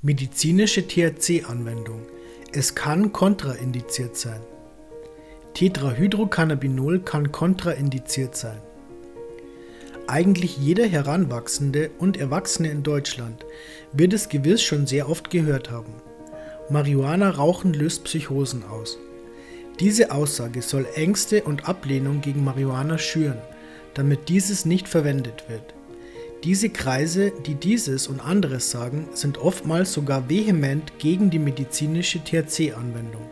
Medizinische THC-Anwendung. Es kann kontraindiziert sein. Tetrahydrocannabinol kann kontraindiziert sein. Eigentlich jeder Heranwachsende und Erwachsene in Deutschland wird es gewiss schon sehr oft gehört haben. Marihuana-Rauchen löst Psychosen aus. Diese Aussage soll Ängste und Ablehnung gegen Marihuana schüren, damit dieses nicht verwendet wird. Diese Kreise, die dieses und anderes sagen, sind oftmals sogar vehement gegen die medizinische THC-Anwendung.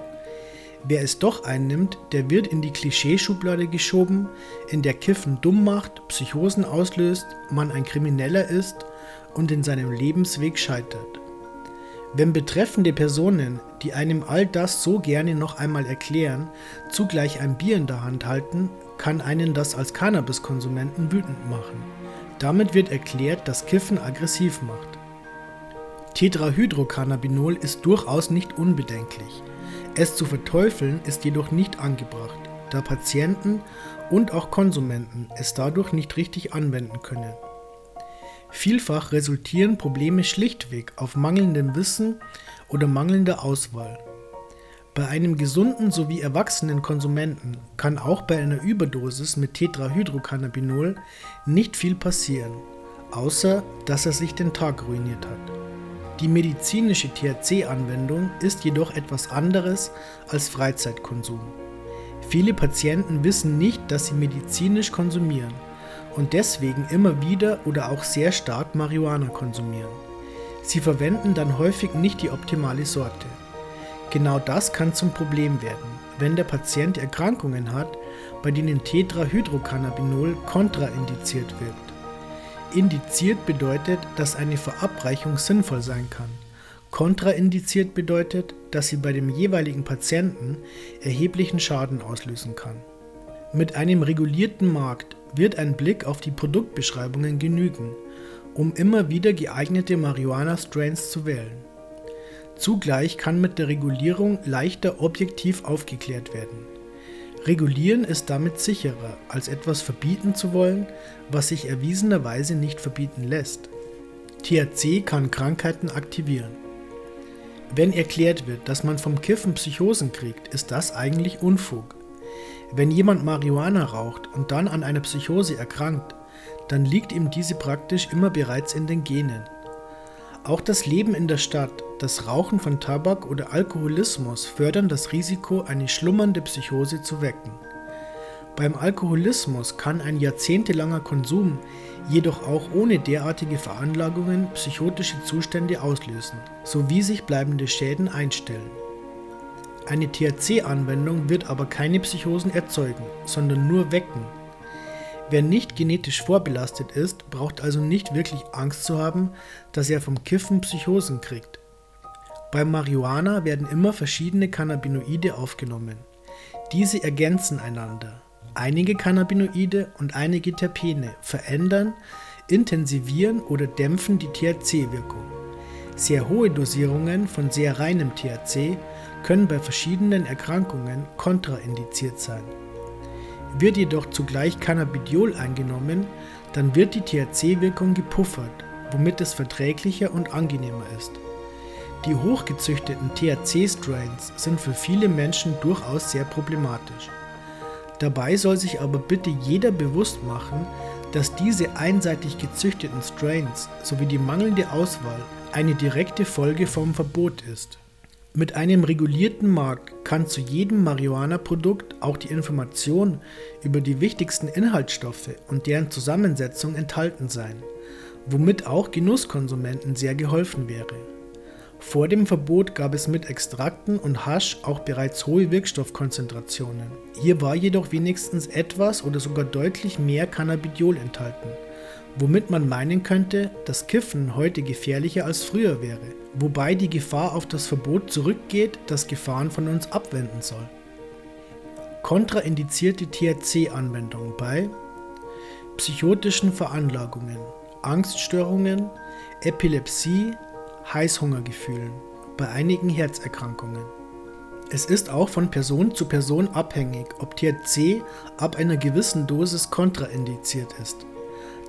Wer es doch einnimmt, der wird in die Klischeeschublade geschoben, in der Kiffen dumm macht, Psychosen auslöst, man ein Krimineller ist und in seinem Lebensweg scheitert. Wenn betreffende Personen, die einem all das so gerne noch einmal erklären, zugleich ein Bier in der Hand halten, kann einen das als Cannabiskonsumenten wütend machen. Damit wird erklärt, dass Kiffen aggressiv macht. Tetrahydrocannabinol ist durchaus nicht unbedenklich. Es zu verteufeln ist jedoch nicht angebracht, da Patienten und auch Konsumenten es dadurch nicht richtig anwenden können. Vielfach resultieren Probleme schlichtweg auf mangelndem Wissen oder mangelnder Auswahl. Bei einem gesunden sowie erwachsenen Konsumenten kann auch bei einer Überdosis mit Tetrahydrocannabinol nicht viel passieren, außer dass er sich den Tag ruiniert hat. Die medizinische THC-Anwendung ist jedoch etwas anderes als Freizeitkonsum. Viele Patienten wissen nicht, dass sie medizinisch konsumieren und deswegen immer wieder oder auch sehr stark Marihuana konsumieren. Sie verwenden dann häufig nicht die optimale Sorte. Genau das kann zum Problem werden, wenn der Patient Erkrankungen hat, bei denen Tetrahydrocannabinol kontraindiziert wirkt. Indiziert bedeutet, dass eine Verabreichung sinnvoll sein kann. Kontraindiziert bedeutet, dass sie bei dem jeweiligen Patienten erheblichen Schaden auslösen kann. Mit einem regulierten Markt wird ein Blick auf die Produktbeschreibungen genügen, um immer wieder geeignete Marihuana-Strains zu wählen. Zugleich kann mit der Regulierung leichter objektiv aufgeklärt werden. Regulieren ist damit sicherer, als etwas verbieten zu wollen, was sich erwiesenerweise nicht verbieten lässt. THC kann Krankheiten aktivieren. Wenn erklärt wird, dass man vom Kiffen Psychosen kriegt, ist das eigentlich Unfug. Wenn jemand Marihuana raucht und dann an einer Psychose erkrankt, dann liegt ihm diese praktisch immer bereits in den Genen. Auch das Leben in der Stadt, das Rauchen von Tabak oder Alkoholismus fördern das Risiko, eine schlummernde Psychose zu wecken. Beim Alkoholismus kann ein jahrzehntelanger Konsum jedoch auch ohne derartige Veranlagungen psychotische Zustände auslösen, sowie sich bleibende Schäden einstellen. Eine THC-Anwendung wird aber keine Psychosen erzeugen, sondern nur wecken, Wer nicht genetisch vorbelastet ist, braucht also nicht wirklich Angst zu haben, dass er vom Kiffen Psychosen kriegt. Beim Marihuana werden immer verschiedene Cannabinoide aufgenommen. Diese ergänzen einander. Einige Cannabinoide und einige Terpene verändern, intensivieren oder dämpfen die THC-Wirkung. Sehr hohe Dosierungen von sehr reinem THC können bei verschiedenen Erkrankungen kontraindiziert sein. Wird jedoch zugleich Cannabidiol eingenommen, dann wird die THC-Wirkung gepuffert, womit es verträglicher und angenehmer ist. Die hochgezüchteten THC-Strains sind für viele Menschen durchaus sehr problematisch. Dabei soll sich aber bitte jeder bewusst machen, dass diese einseitig gezüchteten Strains sowie die mangelnde Auswahl eine direkte Folge vom Verbot ist. Mit einem regulierten Markt kann zu jedem Marihuana-Produkt auch die Information über die wichtigsten Inhaltsstoffe und deren Zusammensetzung enthalten sein, womit auch Genusskonsumenten sehr geholfen wäre. Vor dem Verbot gab es mit Extrakten und Hasch auch bereits hohe Wirkstoffkonzentrationen. Hier war jedoch wenigstens etwas oder sogar deutlich mehr Cannabidiol enthalten womit man meinen könnte, dass Kiffen heute gefährlicher als früher wäre, wobei die Gefahr auf das Verbot zurückgeht, das Gefahren von uns abwenden soll. Kontraindizierte THC-Anwendung bei psychotischen Veranlagungen, Angststörungen, Epilepsie, Heißhungergefühlen, bei einigen Herzerkrankungen. Es ist auch von Person zu Person abhängig, ob THC ab einer gewissen Dosis kontraindiziert ist.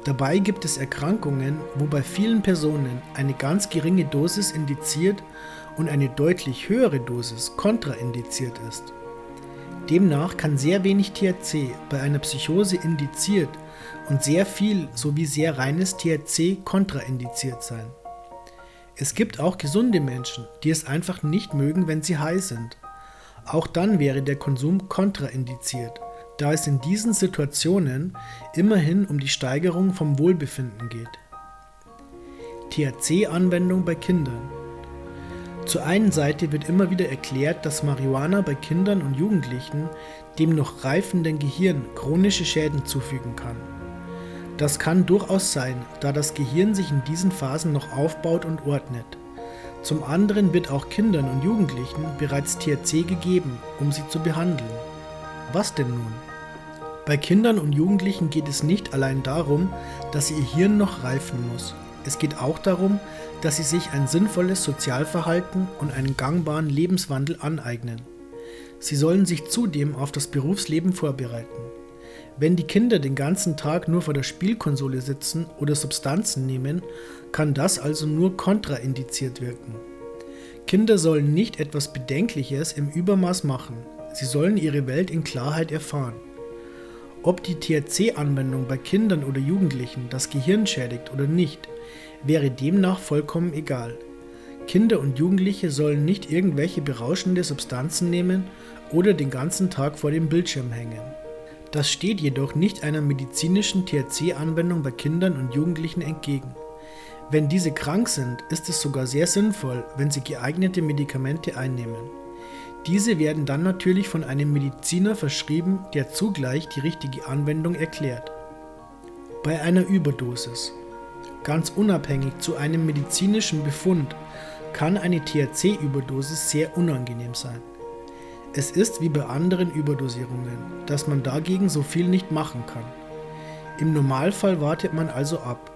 Dabei gibt es Erkrankungen, wo bei vielen Personen eine ganz geringe Dosis indiziert und eine deutlich höhere Dosis kontraindiziert ist. Demnach kann sehr wenig THC bei einer Psychose indiziert und sehr viel sowie sehr reines THC kontraindiziert sein. Es gibt auch gesunde Menschen, die es einfach nicht mögen, wenn sie high sind. Auch dann wäre der Konsum kontraindiziert, da es in diesen Situationen immerhin um die Steigerung vom Wohlbefinden geht. THC-Anwendung bei Kindern. Zur einen Seite wird immer wieder erklärt, dass Marihuana bei Kindern und Jugendlichen dem noch reifenden Gehirn chronische Schäden zufügen kann. Das kann durchaus sein, da das Gehirn sich in diesen Phasen noch aufbaut und ordnet. Zum anderen wird auch Kindern und Jugendlichen bereits THC gegeben, um sie zu behandeln. Was denn nun? Bei Kindern und Jugendlichen geht es nicht allein darum, dass ihr Hirn noch reifen muss. Es geht auch darum, dass sie sich ein sinnvolles Sozialverhalten und einen gangbaren Lebenswandel aneignen. Sie sollen sich zudem auf das Berufsleben vorbereiten. Wenn die Kinder den ganzen Tag nur vor der Spielkonsole sitzen oder Substanzen nehmen, kann das also nur kontraindiziert wirken. Kinder sollen nicht etwas Bedenkliches im Übermaß machen, sie sollen ihre Welt in Klarheit erfahren. Ob die THC-Anwendung bei Kindern oder Jugendlichen das Gehirn schädigt oder nicht, wäre demnach vollkommen egal. Kinder und Jugendliche sollen nicht irgendwelche berauschende Substanzen nehmen oder den ganzen Tag vor dem Bildschirm hängen. Das steht jedoch nicht einer medizinischen THC-Anwendung bei Kindern und Jugendlichen entgegen. Wenn diese krank sind, ist es sogar sehr sinnvoll, wenn sie geeignete Medikamente einnehmen. Diese werden dann natürlich von einem Mediziner verschrieben, der zugleich die richtige Anwendung erklärt. Bei einer Überdosis. Ganz unabhängig zu einem medizinischen Befund kann eine THC-Überdosis sehr unangenehm sein. Es ist wie bei anderen Überdosierungen, dass man dagegen so viel nicht machen kann. Im Normalfall wartet man also ab.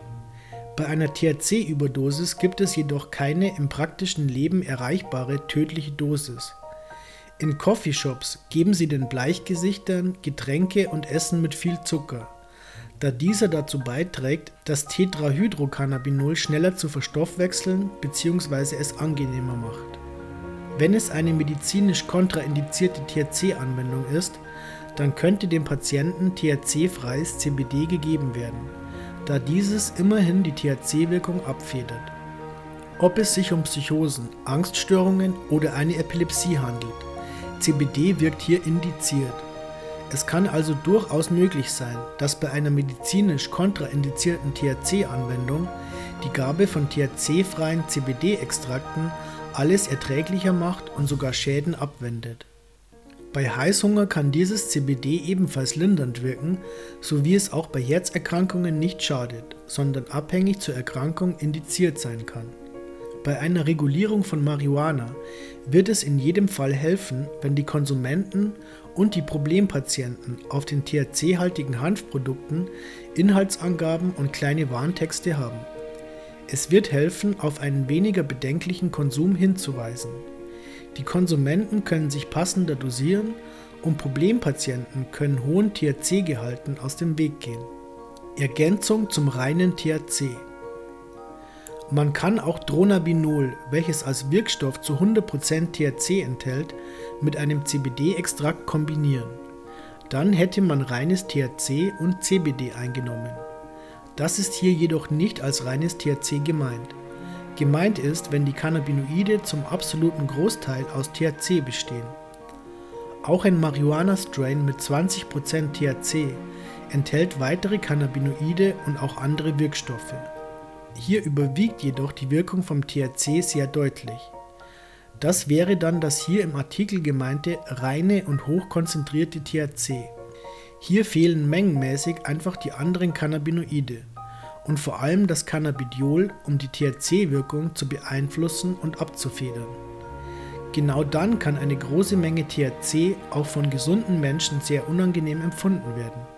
Bei einer THC-Überdosis gibt es jedoch keine im praktischen Leben erreichbare tödliche Dosis. In Coffeeshops geben sie den Bleichgesichtern Getränke und Essen mit viel Zucker, da dieser dazu beiträgt, das Tetrahydrocannabinol schneller zu verstoffwechseln bzw. es angenehmer macht. Wenn es eine medizinisch kontraindizierte THC-Anwendung ist, dann könnte dem Patienten THC-freies CBD gegeben werden, da dieses immerhin die THC-Wirkung abfedert. Ob es sich um Psychosen, Angststörungen oder eine Epilepsie handelt, CBD wirkt hier indiziert. Es kann also durchaus möglich sein, dass bei einer medizinisch kontraindizierten THC-Anwendung die Gabe von THC-freien CBD-Extrakten alles erträglicher macht und sogar Schäden abwendet. Bei Heißhunger kann dieses CBD ebenfalls lindernd wirken, so wie es auch bei Herzerkrankungen nicht schadet, sondern abhängig zur Erkrankung indiziert sein kann. Bei einer Regulierung von Marihuana wird es in jedem Fall helfen, wenn die Konsumenten und die Problempatienten auf den THC-haltigen Hanfprodukten Inhaltsangaben und kleine Warntexte haben. Es wird helfen, auf einen weniger bedenklichen Konsum hinzuweisen. Die Konsumenten können sich passender dosieren und Problempatienten können hohen THC-Gehalten aus dem Weg gehen. Ergänzung zum reinen THC. Man kann auch Dronabinol, welches als Wirkstoff zu 100% THC enthält, mit einem CBD-Extrakt kombinieren. Dann hätte man reines THC und CBD eingenommen. Das ist hier jedoch nicht als reines THC gemeint. Gemeint ist, wenn die Cannabinoide zum absoluten Großteil aus THC bestehen. Auch ein Marihuana-Strain mit 20% THC enthält weitere Cannabinoide und auch andere Wirkstoffe. Hier überwiegt jedoch die Wirkung vom THC sehr deutlich. Das wäre dann das hier im Artikel gemeinte reine und hochkonzentrierte THC. Hier fehlen mengenmäßig einfach die anderen Cannabinoide und vor allem das Cannabidiol, um die THC-Wirkung zu beeinflussen und abzufedern. Genau dann kann eine große Menge THC auch von gesunden Menschen sehr unangenehm empfunden werden.